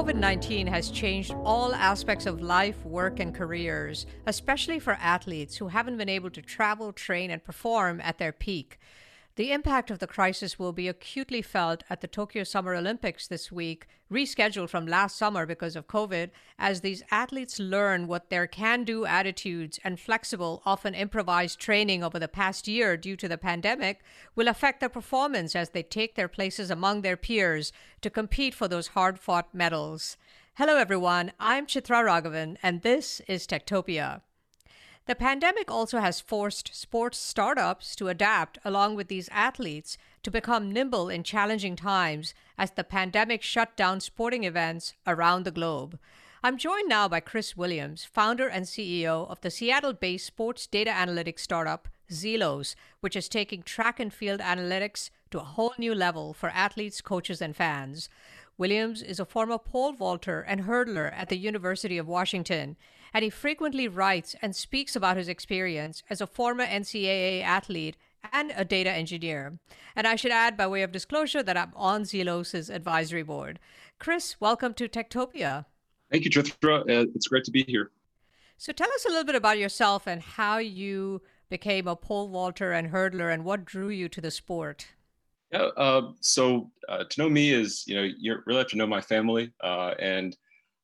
COVID 19 has changed all aspects of life, work, and careers, especially for athletes who haven't been able to travel, train, and perform at their peak. The impact of the crisis will be acutely felt at the Tokyo Summer Olympics this week, rescheduled from last summer because of COVID, as these athletes learn what their can do attitudes and flexible, often improvised training over the past year due to the pandemic will affect their performance as they take their places among their peers to compete for those hard fought medals. Hello, everyone. I'm Chitra Raghavan, and this is Techtopia. The pandemic also has forced sports startups to adapt along with these athletes to become nimble in challenging times as the pandemic shut down sporting events around the globe. I'm joined now by Chris Williams, founder and CEO of the Seattle based sports data analytics startup Zelos, which is taking track and field analytics to a whole new level for athletes, coaches, and fans. Williams is a former pole vaulter and hurdler at the University of Washington and he frequently writes and speaks about his experience as a former NCAA athlete and a data engineer. And I should add, by way of disclosure, that I'm on Zelos' advisory board. Chris, welcome to Techtopia. Thank you, Chitra. Uh, it's great to be here. So tell us a little bit about yourself and how you became a pole vaulter and hurdler and what drew you to the sport. Yeah, uh, so uh, to know me is, you know, you really have to know my family. Uh, and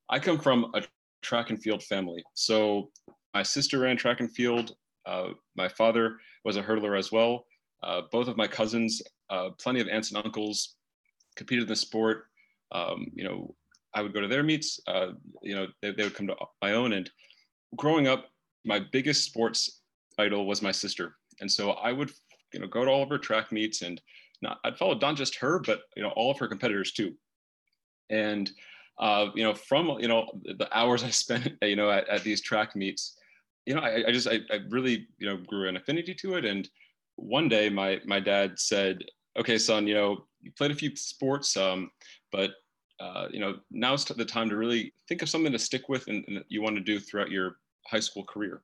I come from a track and field family. So my sister ran track and field. Uh, my father was a hurdler as well. Uh, both of my cousins, uh, plenty of aunts and uncles, competed in the sport. Um, you know, I would go to their meets. You know, they, they would come to my own. And growing up, my biggest sports idol was my sister, and so I would, you know, go to all of her track meets and not, I'd follow not just her, but you know, all of her competitors too. And uh, you know, from you know the hours I spent, you know, at, at these track meets, you know, I, I just I, I, really you know grew an affinity to it. And one day, my my dad said, "Okay, son, you know, you played a few sports, um, but uh, you know, now's the time to really think of something to stick with and, and you want to do throughout your high school career."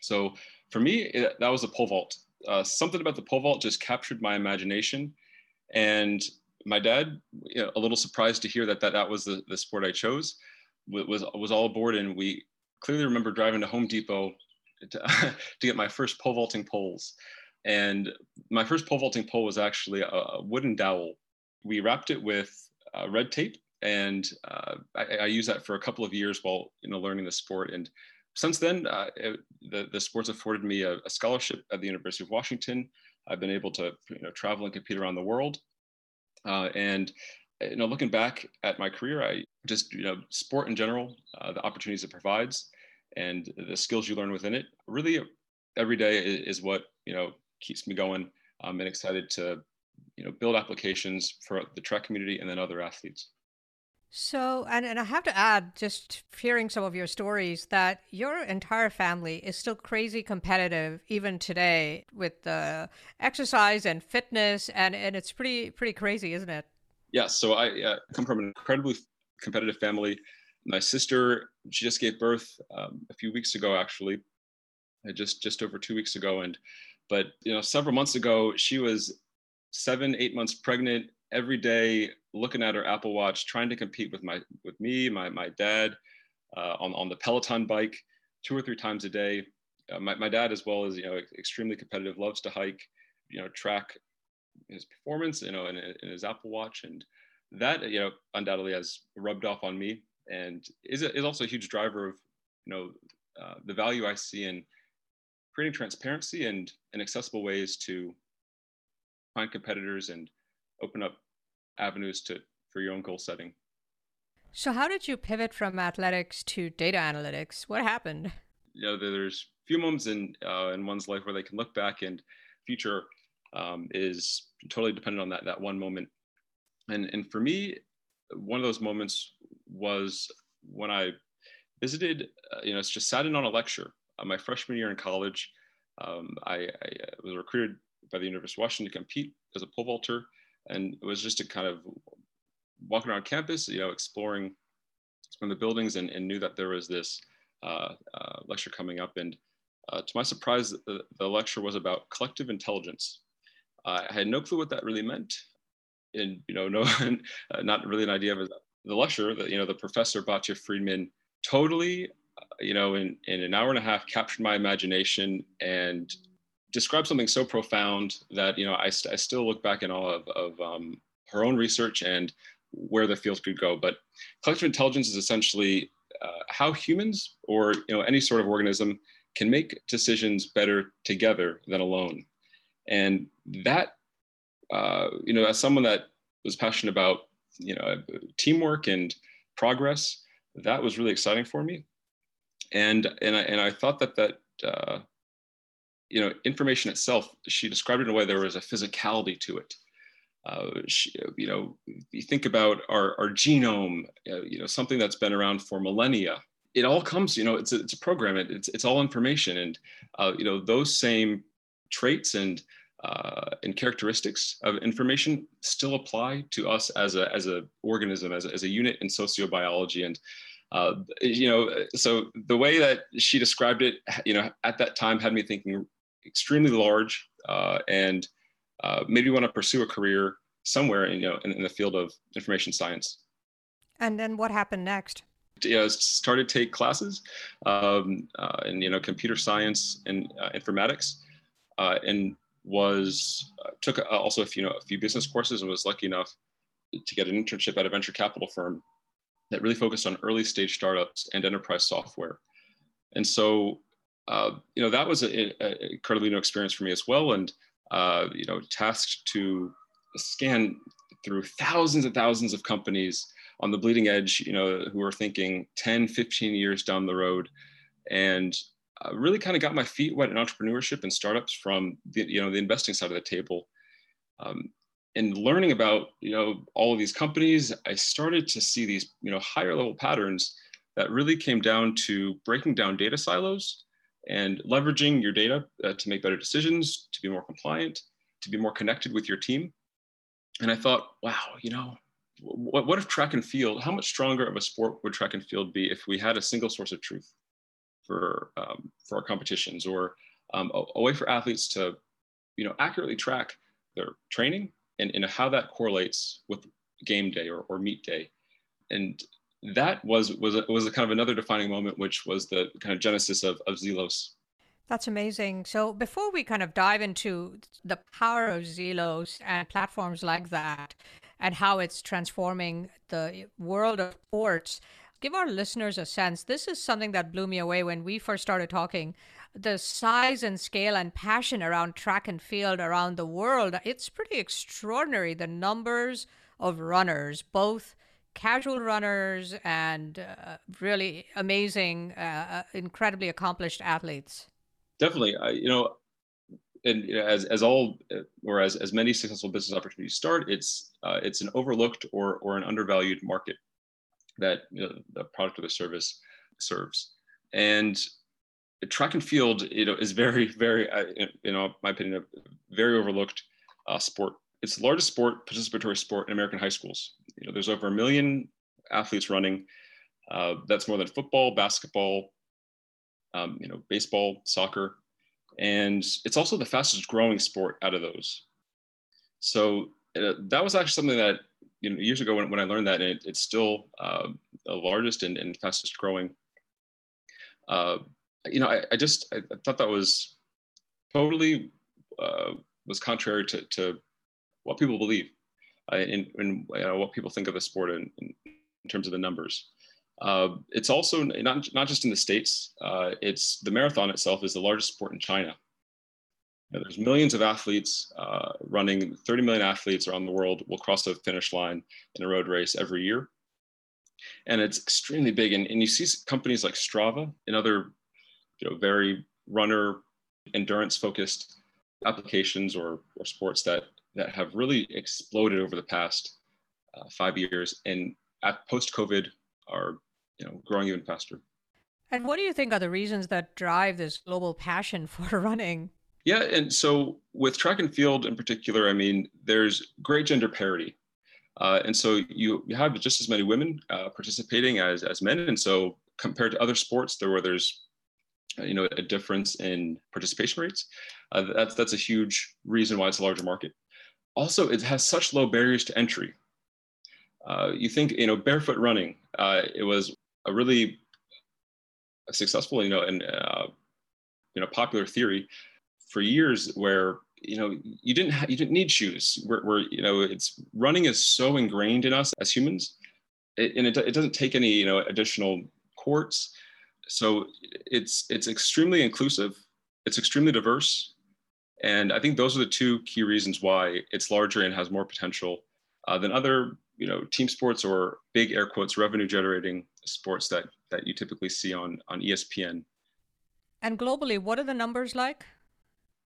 So for me, it, that was a pole vault. Uh, something about the pole vault just captured my imagination, and my dad, you know, a little surprised to hear that that, that was the, the sport I chose, was, was all aboard. And we clearly remember driving to Home Depot to, to get my first pole vaulting poles. And my first pole vaulting pole was actually a, wooden dowel. We wrapped it with uh, red tape, and uh, I, I, used that for a couple of years while you know learning the sport. And since then, uh, it, the the sports afforded me a, a, scholarship at the University of Washington. I've been able to you know travel and compete around the world. Uh, and you know, looking back at my career, I just you know, sport in general, uh, the opportunities it provides, and the skills you learn within it, really every day is, what you know keeps me going um, and excited to you know build applications for the track community and then other athletes. So, and, and I have to add, just hearing some of your stories, that your entire family is still crazy competitive even today with the exercise and fitness, and, and it's pretty pretty crazy, isn't it? Yeah. So I uh, come from an incredibly competitive family. My sister, she just gave birth um, a few weeks ago, actually, uh, just just over two weeks ago, and but you know, several months ago, she was seven, eight months pregnant every day looking at her Apple Watch, trying to compete with my with me, my my dad, uh, on on the Peloton bike, two or three times a day. Uh, my my dad, as well as you know, extremely competitive, loves to hike, you know, track his performance, you know, in, in his Apple Watch, and that you know undoubtedly has rubbed off on me, and is is also a huge driver of you know uh, the value I see in creating transparency and and accessible ways to find competitors and open up avenues to for your own goal setting. So, how did you pivot from athletics to data analytics? What happened? You know, there's few moments in uh, in one's life where they can look back, and future um, is totally dependent on that that one moment. And and for me, one of those moments was when I visited. Uh, you know, it's just sat in on a lecture uh, my freshman year in college. Um, I, I was recruited by the University of Washington to compete as a pole vaulter and it was just to kind of walking around campus, you know, exploring some of the buildings, and, and knew that there was this uh, uh, lecture coming up. And uh, to my surprise, the, the, lecture was about collective intelligence. I had no clue what that really meant, and you know, no, uh, not really an idea of the lecturer, the, you know, the professor Batya Friedman, totally, uh, you know, in, in an hour and a half, captured my imagination and described something so profound that you know I, st- I still look back in awe of, of um, her own research and where the field could go. But collective intelligence is essentially uh, how humans or you know any sort of organism can make decisions better together than alone. And that, uh, you know, as someone that was passionate about, you know, teamwork and progress, that was really exciting for me. And and I, and I thought that that uh, you know information itself, she described it in a way there was a physicality to it. Uh, she, you know, you think about our, our genome, uh, you know, something that's been around for millennia. It all comes, you know, it's a, it's a program. It, it's it's all information, and uh, you know those same traits and uh, and characteristics of information still apply to us as a as a organism as a, as a unit in sociobiology and uh, you know so the way that she described it you know at that time had me thinking extremely large uh, and uh, maybe want to pursue a career somewhere in, you know in, in, the field of information science and then what happened next you know, started to take classes um, uh, in you know computer science and uh, informatics uh, and was uh, took also a few, you know, a few business courses and was lucky enough to get an internship at a venture capital firm that really focused on early stage startups and enterprise software. And so, uh, you know, that was an new experience for me as well. And, uh, you know, tasked to scan through thousands and thousands of companies on the bleeding edge, you know, who are thinking 10, 15 years down the road and uh, really kind of got my feet wet in entrepreneurship and startups from the, you know, the investing side of the table. Um, and learning about, you know, all of these companies, I started to see these, you know, higher level patterns that really came down to breaking down data silos and leveraging your data uh, to make better decisions, to be more compliant, to be more connected with your team. And I thought, wow, you know, what, what if track and field, how much stronger of a sport would track and field be if we had a single source of truth? for um, for our competitions or um, a, a, way for athletes to you know accurately track their training and, and how that correlates with game day or, or meet day and that was was a, was a kind of another defining moment which was the kind of genesis of, of zelos that's amazing. So before we kind of dive into the power of Zelos and platforms like that and how it's transforming the world of sports, give our listeners a sense. This is something that blew me away when we first started talking. The size and scale and passion around track and field around the world, it's pretty extraordinary. The numbers of runners, both casual runners and uh, really amazing, uh, uh incredibly accomplished athletes. Definitely. You know, and you know, as, as all uh, or as, as many successful business opportunities start, it's uh, it's an overlooked or, or an undervalued market that you know, the product or the service serves. And track and field, you know, is very, very, uh, you know, my opinion, a very overlooked uh, sport. It's the largest sport, participatory sport in American high schools. You know, there's over a million athletes running. Uh, that's more than football, basketball, um, you know, baseball, soccer, and it's also the fastest growing sport out of those. So uh, that was actually something that you know, years ago when, when I learned that, it, it's still uh, the largest and, and fastest growing. Uh, you know, I, I just I, I, thought that was totally uh, was contrary to, to what people believe uh, and you know, what people think of the sport in, in, in terms of the numbers. Uh, it's also not, not just in the States, uh, it's the marathon itself is the largest sport in China there's millions of athletes uh, running, 30 million athletes around the world will cross the finish line in a road race every year. And it's extremely big. And, and you see companies like Strava and other, you know, very runner endurance focused applications or, or sports that, that have really exploded over the past uh, five years and at post COVID are, you know, growing even faster. And what do you think are the reasons that drive this global passion for running? Yeah, and so with track and field in particular, I mean, there's great gender parity. Uh, and so you, you have just as many women uh, participating as, as men. And so compared to other sports, there where there's uh, you know a difference in participation rates, uh, that's that's a huge reason why it's a larger market. Also, it has such low barriers to entry. uh, you think you know barefoot running. Uh, it was a really successful, you know, and uh, you know popular theory for years where you know you didn't ha- you didn't need shoes. Where, where you know it's running is so ingrained in us as humans, it, and it, it doesn't take any you know additional courts. So it's it's extremely inclusive. It's extremely diverse, and I think those are the two key reasons why it's larger and has more potential uh, than other you know team sports or big air quotes revenue generating sports that that you typically see on on ESPN. And globally, what are the numbers like?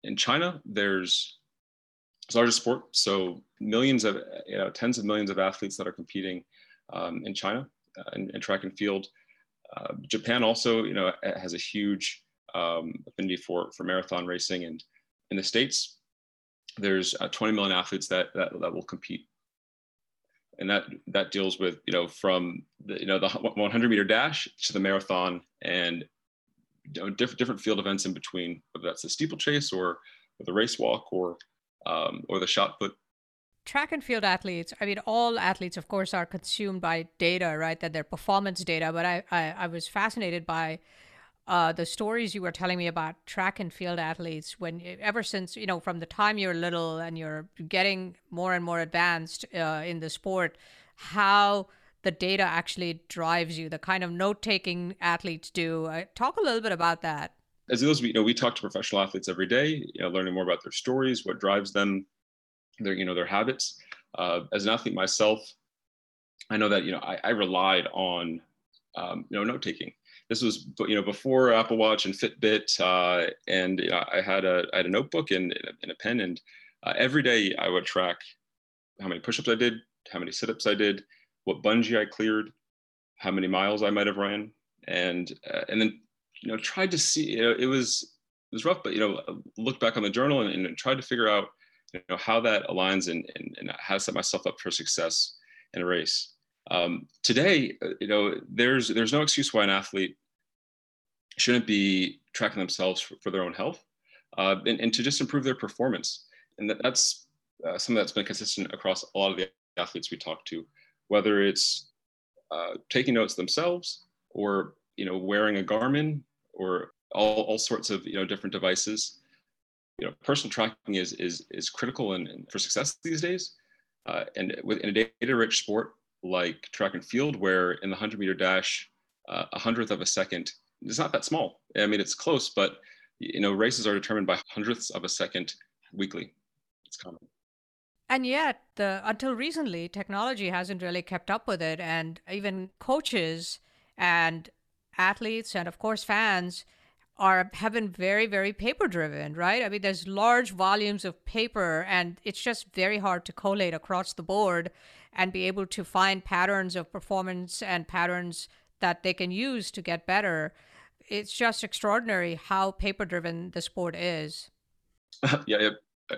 In China, there's it's largest sport, so millions of you know tens of millions of athletes that are competing um, in China uh, in, in, track and field. Uh, Japan also you know has a huge um, affinity for for marathon racing, and in the states, there's uh, 20 million athletes that, that that will compete. And that that deals with you know from the you know the 100 meter dash to the marathon and you know different field events in between whether that's the steeplechase or, or the race walk or um, or the shot put. Track and field athletes i mean all athletes of course are consumed by data right? That their performance data. But i i, I was fascinated by uh, the stories you were telling me about track and field athletes when ever since you know from the time you're little and you're getting more and more advanced uh, in the sport how the data actually drives you the kind of note-taking athletes do. Uh, talk a little bit about that. As those you know we talk to professional athletes every day you know learning more about their stories what drives them their you know their habits. Uh, as an athlete myself i know that you know i, I relied on um, you know note taking this was you know before Apple Watch and Fitbit, uh, and you know, I had a I had a notebook and, and a pen, and uh, every day I would track how many push-ups I did, how many sit-ups I did, what bungee I cleared, how many miles I might have ran, and uh, and then you know tried to see you know it was it was rough, but you know look back on the journal and, and tried to figure out you know how that aligns and, and, and how to set myself up for success in a race. Um, today, uh, you know, there's there's no excuse why an athlete shouldn't be tracking themselves for, for their own health uh, and, and, to just improve their performance. And that, that's uh, something that's been consistent across a lot of the athletes we talk to, whether it's uh, taking notes themselves or you know wearing a Garmin or all, all sorts of you know different devices. You know, personal tracking is is is critical and, for success these days. Uh, and in a data-rich sport, like track and field, where in the 100 meter dash, uh, a hundredth of a second, it's not that small. I mean, it's close, but you know, races are determined by hundredths of a second weekly. It's common. And yet, the, until recently, technology hasn't really kept up with it, and even coaches and athletes, and of course fans, are have been very very paper driven right i mean there's large volumes of paper and it's just very hard to collate across the board and be able to find patterns of performance and patterns that they can use to get better. It's just extraordinary how paper driven the sport is. yeah, yeah,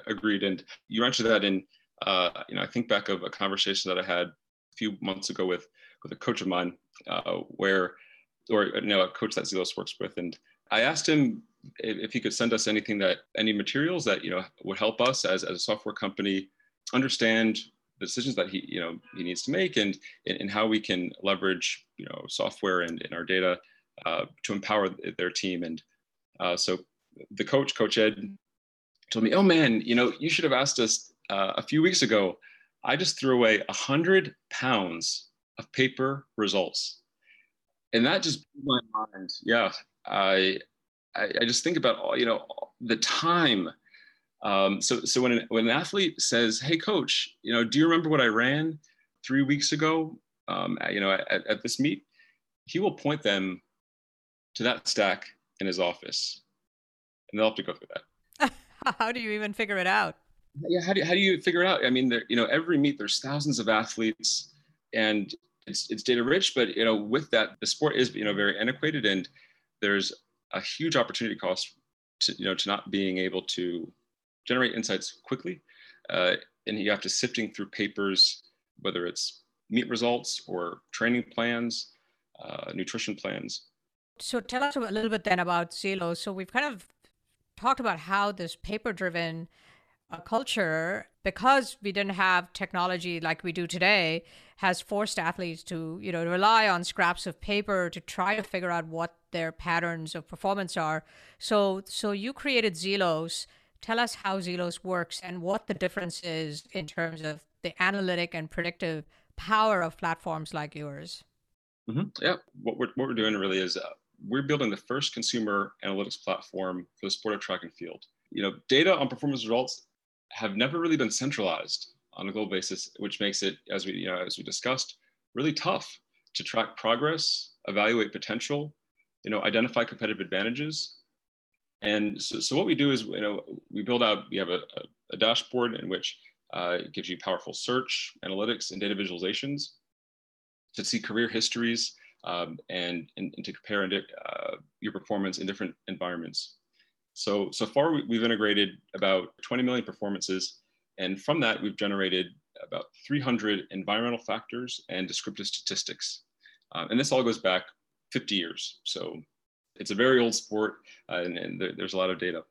agreed. And you mentioned that in, uh, you know, I think back of a conversation that I had a few months ago with with a coach of mine, uh, where, or you know, a coach that Zelos works with, and I asked him if, if he could send us anything that any materials that you know would help us as, as a software company understand the decisions that he you know he needs to make and and how we can leverage you know software and, and our data uh, to empower their team. And uh, so the coach coach ed told me oh man you know you should have asked us uh, a few weeks ago. I just threw away a hundred pounds of paper results. And that just blew my mind. Yeah i i, I just think about all you know the time. Um, so, so when an, when an athlete says, "Hey, coach, you know, do you remember what I ran three weeks ago? Um, you know, at, at this meet," he will point them to that stack in his office, and they'll have to go through that. how do you even figure it out? Yeah, how do you, how do you figure it out? I mean, there, you know, every meet there's thousands of athletes, and it's it's data rich, but you know, with that, the sport is you know very antiquated, and there's a huge opportunity cost to you know to not being able to generate insights quickly. Uh, and you have to sifting through papers, whether it's meet results or training plans, uh, nutrition plans. So tell us a little bit then about Zelos. So we've kind of talked about how this paper-driven a culture because we didn't have technology like we do today has forced athletes to you know rely on scraps of paper to try to figure out what their patterns of performance are so so you created zelos tell us how zelos works and what the difference is in terms of the analytic and predictive power of platforms like yours mm-hmm. yeah what we're, what we're doing really is uh, we're building the first consumer analytics platform for the sport of track and field you know data on performance results have never really been centralized on a global basis, which makes it, as we, you know, as we discussed, really tough to track progress, evaluate potential, you know, identify competitive advantages. And so, so what we do is, you know, we build out, we have a, a, a dashboard in which uh, it gives you powerful search, analytics, and data visualizations to see career histories um, and, and, and, to compare uh, your performance in different environments. So, so far we've integrated about 20 million performances and from that, we've generated about 300 environmental factors and descriptive statistics. Um, and this all goes back 50 years. So it's a very old sport uh, and, and there, there's a lot of data.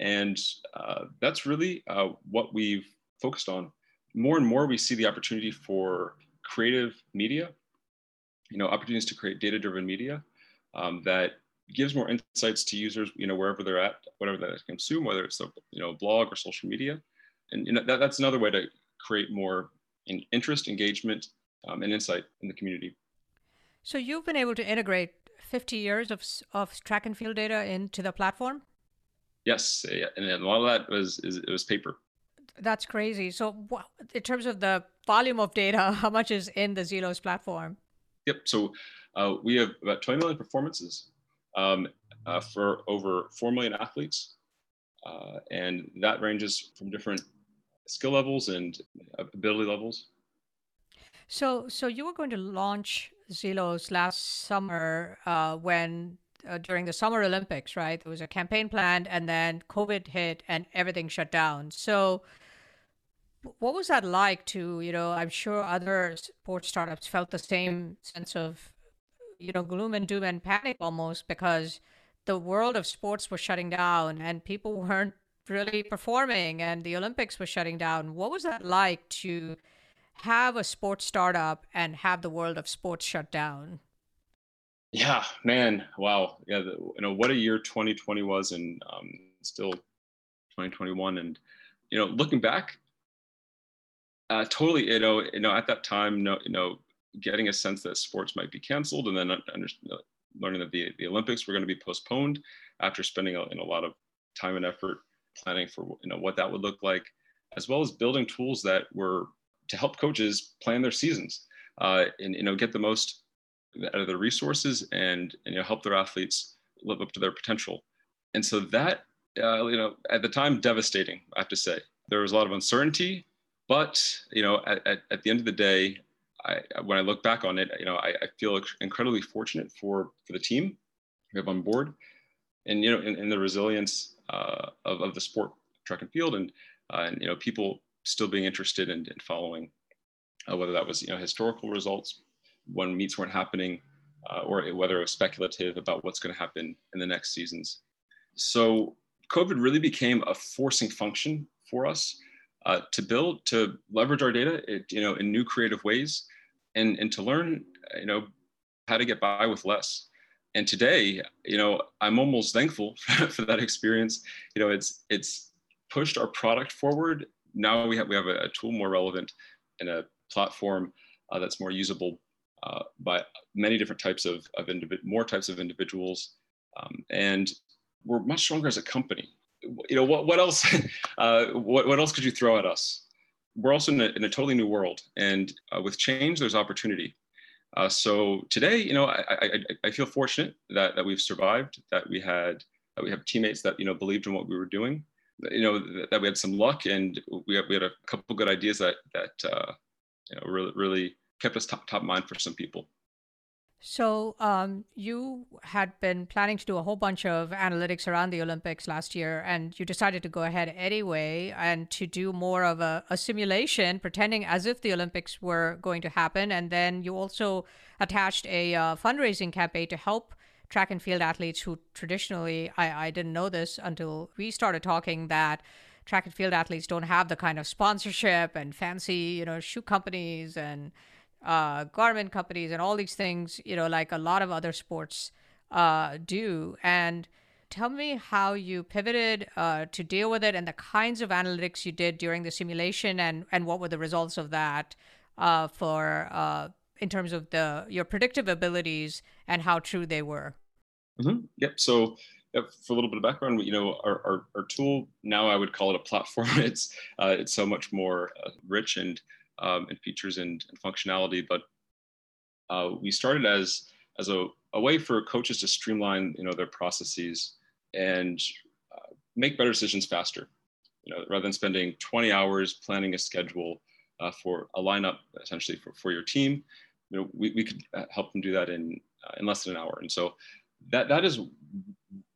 And uh, that's really uh, what we've focused on. More and more, we see the opportunity for creative media, you know, opportunities to create data-driven media um, that gives more insights to users, you know, wherever they're at, whatever they consume, whether it's a you know blog or social media and you know, that, that's another way to create more in, interest, engagement, um, and insight in the community. So you've been able to integrate 50 years of, of track and field data into the platform? Yes, and a lot of that was is, it was paper. That's crazy. So, in terms of the volume of data, how much is in the Zelos platform? Yep. So, uh, we have about 20 million performances um, uh, for over 4 million athletes. Uh, and that ranges from different skill levels and ability levels. So, so you were going to launch Zelos last summer uh, when uh, during the Summer Olympics, right? There was a campaign planned, and then COVID hit, and everything shut down. So, what was that like? To you know, I'm sure other sports startups felt the same sense of, you know, gloom and doom and panic almost because the world of sports was shutting down, and people weren't really performing and the Olympics was shutting down. What was that like to have a sports startup and have the world of sports shut down? Yeah, man, wow, yeah, the, you know what a year 2020 was, and um, still 2021, and you know, looking back, uh, totally, you know, you know, at that time, no, you know, getting a sense that sports might be canceled, and then under, learning that the, the Olympics were going to be postponed after spending a, a lot of time and effort planning for you know what that would look like, as well as building tools that were to help coaches plan their seasons uh, and you know get the most out of their resources and, and you know help their athletes live up to their potential. And so that uh, you know at the time devastating, I have to say. There was a lot of uncertainty, but you know at, at, at the end of the day, I, when I look back on it, you know I, I feel incredibly fortunate for for the team we have on board, and you know in, the resilience uh, of, of the sport track and field and, uh, and you know people still being interested in, in following uh, whether that was you know historical results when meets weren't happening uh, or whether it was speculative about what's going to happen in the next seasons. So covid really became a forcing function for us uh, to build to leverage our data it, you know in new creative ways and and to learn you know how to get by with less. And today you know i'm almost thankful for that experience. You know it's it's pushed our product forward. Now we have we have a, tool more relevant and a platform uh, that's more usable uh, by many different types of, of more types of individuals. Um, and we're much stronger as a company you know what, what else uh, what, what else could you throw at us? We're also in a, in a totally new world and uh, with change there's opportunity. Uh, so today, you know, I, I, I, feel fortunate that, that we've survived, that we had, that we have teammates that, you know, believed in what we were doing, you know, that, we had some luck and we had, we had a couple good ideas that, that, uh, you know, really, really kept us top, top mind for some people. So, um, you had been planning to do a whole bunch of analytics around the Olympics last year, and you decided to go ahead anyway and to do more of a, a, simulation, pretending as if the Olympics were going to happen. And then you also attached a uh, fundraising campaign to help track and field athletes who traditionally, I, I didn't know this until we started talking, that track and field athletes don't have the kind of sponsorship and fancy, you know, shoe companies and uh, garment companies and all these things, you know, like a lot of other sports uh, do. And tell me how you pivoted uh, to deal with it and the kinds of analytics you did during the simulation and, and what were the results of that uh, for uh, in terms of the your predictive abilities and how true they were. Mm-hmm. Yep. So for a little bit of background, you know, our, our, our, tool now I would call it a platform. It's uh, it's so much more uh, rich and um, and features and, and functionality. But uh, we started as as a, a way for coaches to streamline you know their processes and uh, make better decisions faster. You know, rather than spending 20 hours planning a schedule uh, for a lineup essentially for, for your team, you know, we, we could uh, help them do that in in less than an hour. And so that that is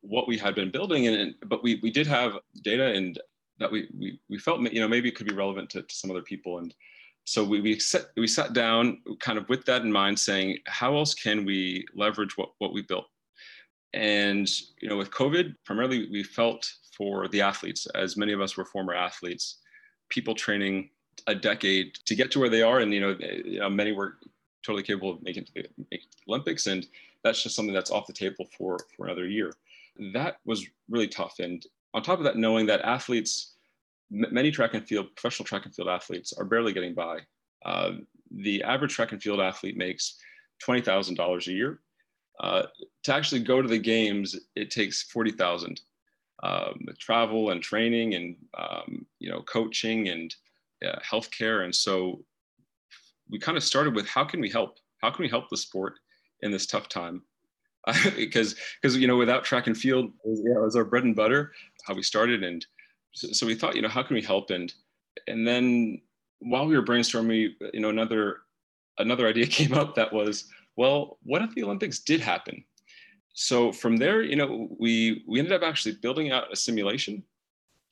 what we had been building and, but we, we did have data and that we, we, we felt you know maybe it could be relevant to, to some other people and so we, we, set, we sat down kind of with that in mind saying how else can we leverage what, what we built? And you know with covid primarily we felt for the athletes as many of us were former athletes people training a decade to get to where they are. And you know, you know many were totally capable of making the olympics and that's just something that's off the table for for another year. That was really tough. And on top of that, knowing that athletes, many track and field, professional track and field athletes are barely getting by. Uh, the average track and field athlete makes $20,000 a year. Uh, to actually go to the games, it takes 40,000. Um, travel and training and um, you know coaching and uh, healthcare, and so we kind of started with how can we help? How can we help the sport in this tough time? because because you know without track and field it was, it was our bread and butter how we started and so, so, we thought you know how can we help? And and then while we were brainstorming you know another another idea came up that was well what if the olympics did happen? So from there you know we we ended up actually building out a simulation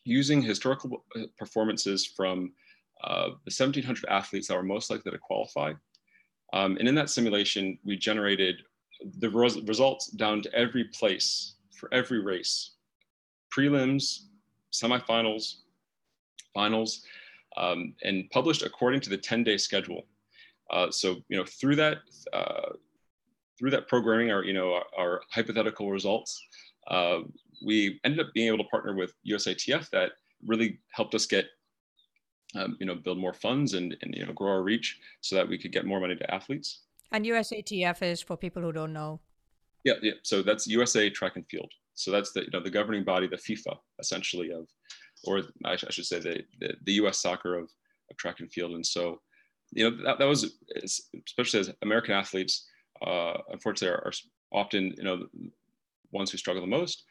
using historical uh, performances from uh, the 1700 athletes that were most likely to qualify. Um, and in that simulation we generated the res- results down to every place for every race. Prelims, semifinals, finals, um, and published according to the 10 day schedule. Uh, so, you know, through that, uh, through that programming, our, you know, our, our hypothetical results, uh, we ended up being able to partner with USATF that really helped us get, um, you know, build more funds and, and, you know, grow our reach so that we could get more money to athletes. And USATF is for people who don't know. Yeah, yeah. So that's USA Track and Field. So that's the you know the governing body, the FIFA essentially of, or I, I should say the, the, the U.S. soccer of, of track and field. And so, you know that, that was especially as American athletes, uh, unfortunately, are, are often you know ones who struggle the most.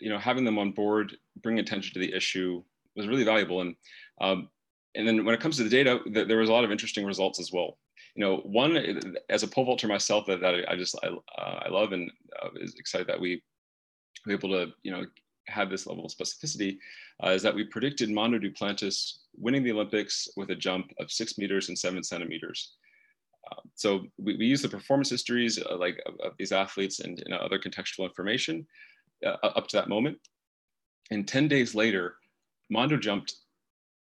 You know, having them on board, bring attention to the issue was really valuable. And um, and then when it comes to the data, th- there was a lot of interesting results as well you know, one as a pole vaulter myself that, that I just I, uh, I love and uh, is excited that we able to you know have this level of specificity uh, is that we predicted Mondo Duplantis winning the Olympics with a jump of six meters and seven centimeters. Uh, so we, we use the performance histories uh, like of, of, these athletes and, and other contextual information uh, up to that moment. And 10 days later, Mondo jumped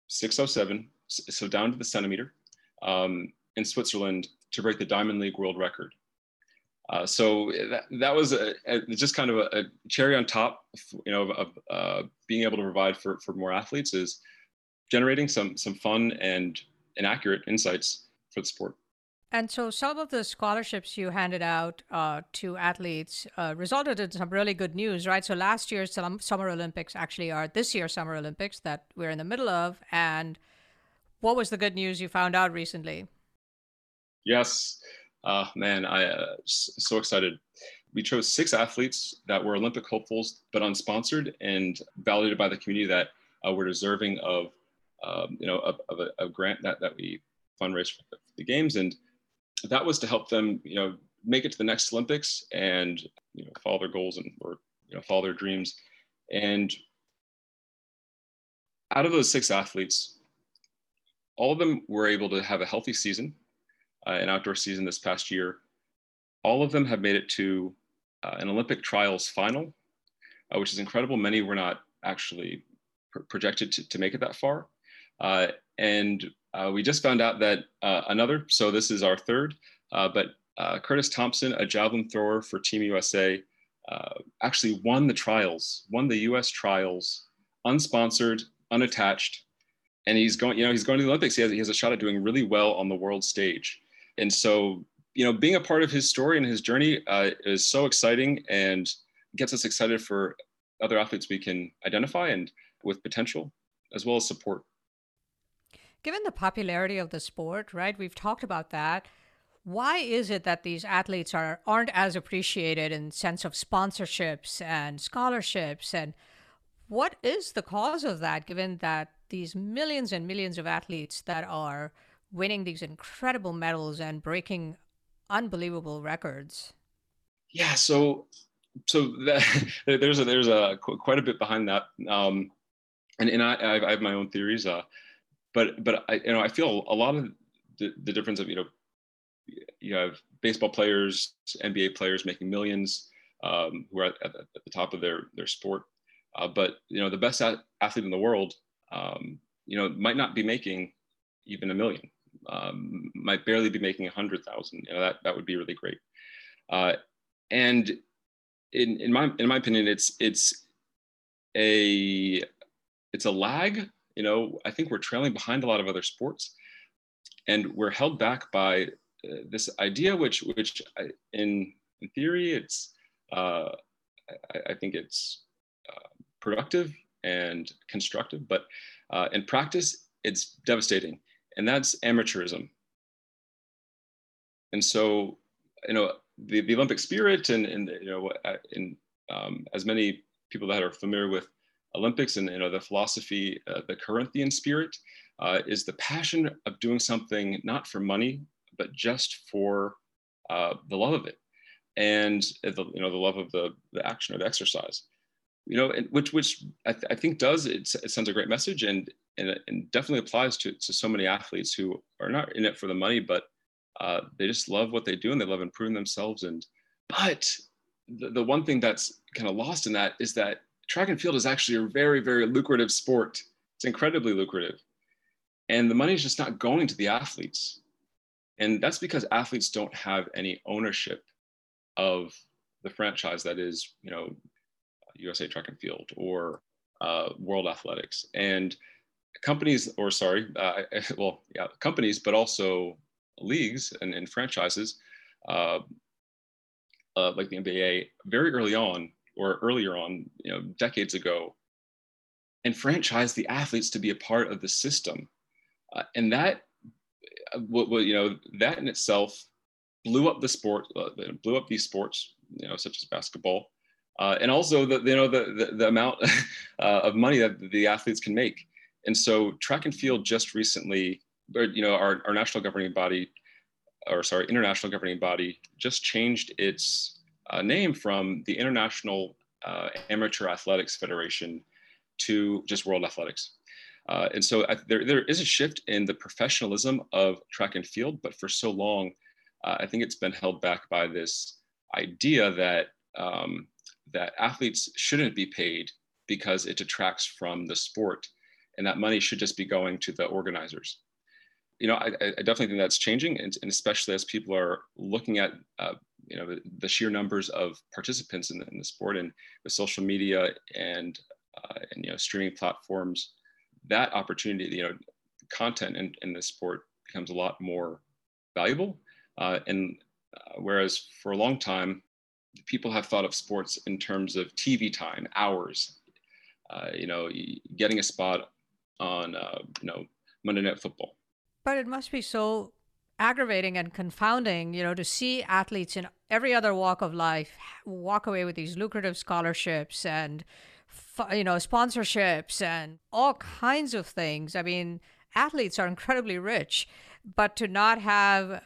607, so down to the centimeter. Um, in Switzerland to break the Diamond League world record. Uh, so that, that was a, a, just kind of a, a, cherry on top, you know, of, uh, being able to provide for, for more athletes is generating some some fun and inaccurate insights for the sport. And so some of the scholarships you handed out uh, to athletes uh, resulted in some really good news, right? So last year's Summer Olympics actually are this year's Summer Olympics that we're in the middle of. And what was the good news you found out recently? Yes, uh, man, I uh, so excited. We chose six athletes that were Olympic hopefuls, but unsponsored and validated by the community that uh, were deserving of, um, you know, of, of a, a, grant that, that we fundraised for the, games. And that was to help them, you know, make it to the next Olympics and, you know, follow their goals and, or, you know, follow their dreams. And out of those six athletes, all of them were able to have a healthy season an outdoor season this past year. All of them have made it to uh, an Olympic trials final, uh, which is incredible. Many were not actually pr- projected to, to make it that far. Uh, and uh, we just found out that uh, another, so this is our third, uh, but uh, Curtis Thompson, a javelin thrower for Team USA, uh, actually won the trials, won the US trials, unsponsored, unattached. And he's going, you know, he's going to the Olympics. He has, he has a shot at doing really well on the world stage. And so, you know, being a part of his story and his journey uh, is so exciting and gets us excited for other athletes we can identify and with potential, as well as support. Given the popularity of the sport, right? We've talked about that. Why is it that these athletes are aren't as appreciated in sense of sponsorships and scholarships and what is the cause of that given that these millions and millions of athletes that are winning these incredible medals and breaking unbelievable records? Yeah, so so that, there's a, there's a quite a bit behind that, um, and and I, I have my own theories. Uh, but but I you know I feel a lot of the, the difference of you know you have baseball players, NBA players making millions um, who are at, at, the top of their their sport, uh, but you know the best athlete in the world, um, you know, might not be making even a million, um, might barely be making a hundred thousand. You know that that would be really great, uh, and in, in my in my opinion, it's it's a it's a lag. You know, I think we're trailing behind a lot of other sports, and we're held back by uh, this idea, which which I, in in theory, it's uh, I, I, think it's uh, productive and constructive, but uh, in practice, it's devastating, and that's amateurism. And so, you know, the, the Olympic spirit and, and you know, in, um, as many people that are familiar with Olympics and you know the philosophy, uh, the Corinthian spirit, uh, is the passion of doing something not for money, but just for uh, the love of it, and the you know the love of the the action or the exercise, you know, and which which I, th- I think does it, sends a great message and, and and definitely applies to to so many athletes who are not in it for the money, but uh, they just love what they do and they love improving themselves. And but the, the one thing that's kind of lost in that is that track and field is actually a very very lucrative sport. It's incredibly lucrative, and the money is just not going to the athletes. And that's because athletes don't have any ownership of the franchise that is, you know, USA Track and Field or uh, World Athletics. And companies, or sorry, uh, well, yeah, companies, but also leagues and, and franchises uh, uh, like the NBA very early on or earlier on, you know, decades ago, and franchise the athletes to be a part of the system. Uh, and that, uh, what, what, you know, that in itself blew up the sport, uh, blew up these sports, you know, such as basketball. And also the you know the the, the amount of money that the athletes can make, and so track and field just recently you know, our, our national governing body, or sorry, international governing body just changed its uh, name from the International uh, Amateur Athletics Federation to just World Athletics. Uh, and so I, there, there is a shift in the professionalism of track and field, but for so long, uh, I think it's been held back by this idea that um, that athletes shouldn't be paid because it detracts from the sport, and that money should just be going to the organizers you know, I, I, definitely think that's changing, and, and, especially as people are looking at, uh, you know, the, the, sheer numbers of participants in the, in the, sport and with social media and, uh, and you know, streaming platforms, that opportunity, you know, content in, in the sport becomes a lot more valuable. Uh, and uh, whereas for a long time, people have thought of sports in terms of TV time, hours, uh, you know, getting a spot on, uh, you know, Monday Night Football but it must be so aggravating and confounding, you know, to see athletes in every other walk of life walk away with these lucrative scholarships and, you know, sponsorships and all kinds of things. I mean, athletes are incredibly rich, but to not have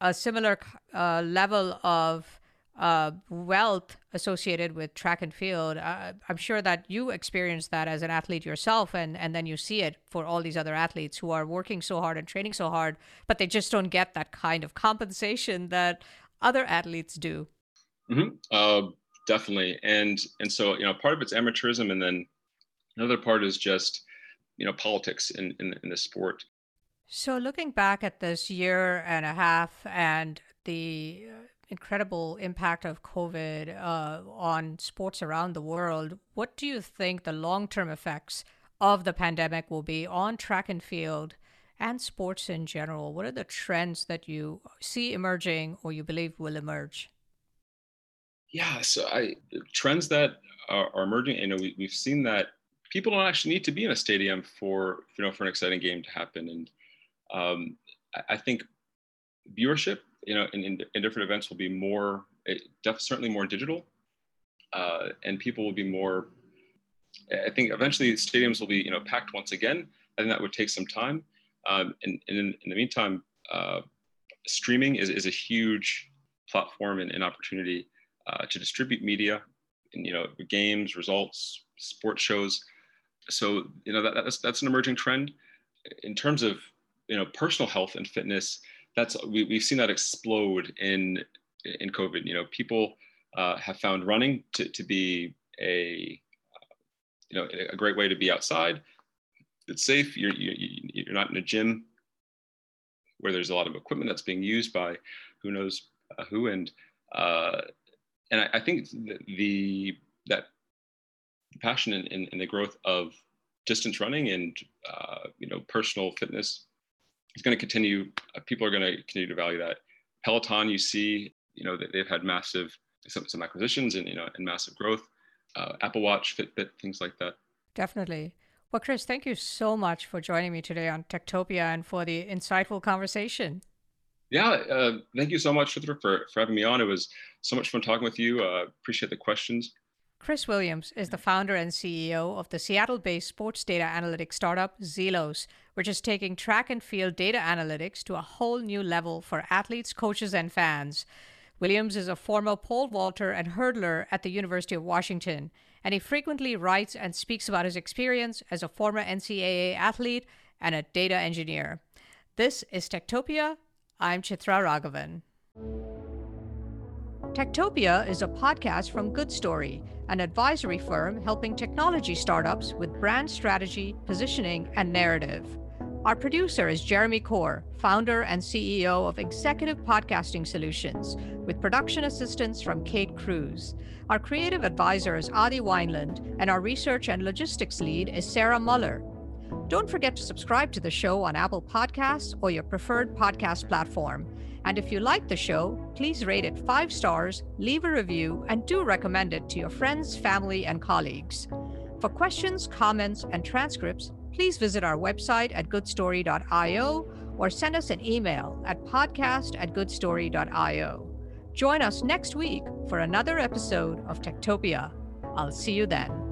a similar uh, level of uh, wealth associated with track and field. Uh, I'm sure that you experienced that as an athlete yourself, and, and then you see it for all these other athletes who are working so hard and training so hard, but they just don't get that kind of compensation that other athletes do. Mm-hmm. Uh, definitely, and and so you know, part of it's amateurism, and then Another part is just, you know, politics in, in, in the sport. So, looking back at this year and a half and the incredible impact of COVID uh, on sports around the world, what do you think the long term effects of the pandemic will be on track and field and sports in general? What are the trends that you see emerging or you believe will emerge? Yeah, so I trends that are, are emerging. You know, we, we've seen that people don't actually need to be in a stadium for you know for an exciting game to happen, and um, I, I think viewership, you know, in, in, in, different events will be more, eh, def- certainly more digital, uh, and people will be more. I think eventually stadiums will be you know packed once again. I think that would take some time, um, and, and in, in, the meantime, uh, streaming is, is a huge platform and, and opportunity uh, to distribute media, and, you know, games, results, sports shows. So you know that, that's that's an emerging trend. In terms of you know personal health and fitness, that's we, we've seen that explode in in COVID. You know, people uh, have found running to, to be a you know a great way to be outside. It's safe. You're you, you're not in a gym where there's a lot of equipment that's being used by who knows uh, who and uh, and I, I think the, the, that passion and, and, the growth of distance running and uh, you know personal fitness is going to continue. Uh, people are going to continue to value that. Peloton, you see, you know, they've had massive some, some acquisitions and you know and massive growth. Uh, Apple Watch, Fitbit, things like that. Definitely. Well, Chris, thank you so much for joining me today on Techtopia and for the insightful conversation. Yeah, uh, thank you so much for, for, for having me on. It was so much fun talking with you. Uh, appreciate the questions. Chris Williams is the founder and CEO of the Seattle based sports data analytics startup Zelos, which is taking track and field data analytics to a whole new level for athletes, coaches, and fans. Williams is a former pole vaulter and hurdler at the University of Washington, and he frequently writes and speaks about his experience as a former NCAA athlete and a data engineer. This is Techtopia. I'm Chitra Ragavan. Techtopia is a podcast from Good Story, an advisory firm helping technology startups with brand strategy, positioning, and narrative. Our producer is Jeremy Corr, founder and CEO of Executive Podcasting Solutions, with production assistance from Kate Cruz. Our creative advisor is Adi Wineland, and our research and logistics lead is Sarah Muller. Don't forget to subscribe to the show on Apple Podcasts or your preferred podcast platform. And if you like the show, please rate it five stars, leave a review, and do recommend it to your friends, family, and colleagues. For questions, comments, and transcripts, please visit our website at goodstory.io or send us an email at podcast at goodstory.io. Join us next week for another episode of Techtopia. I'll see you then.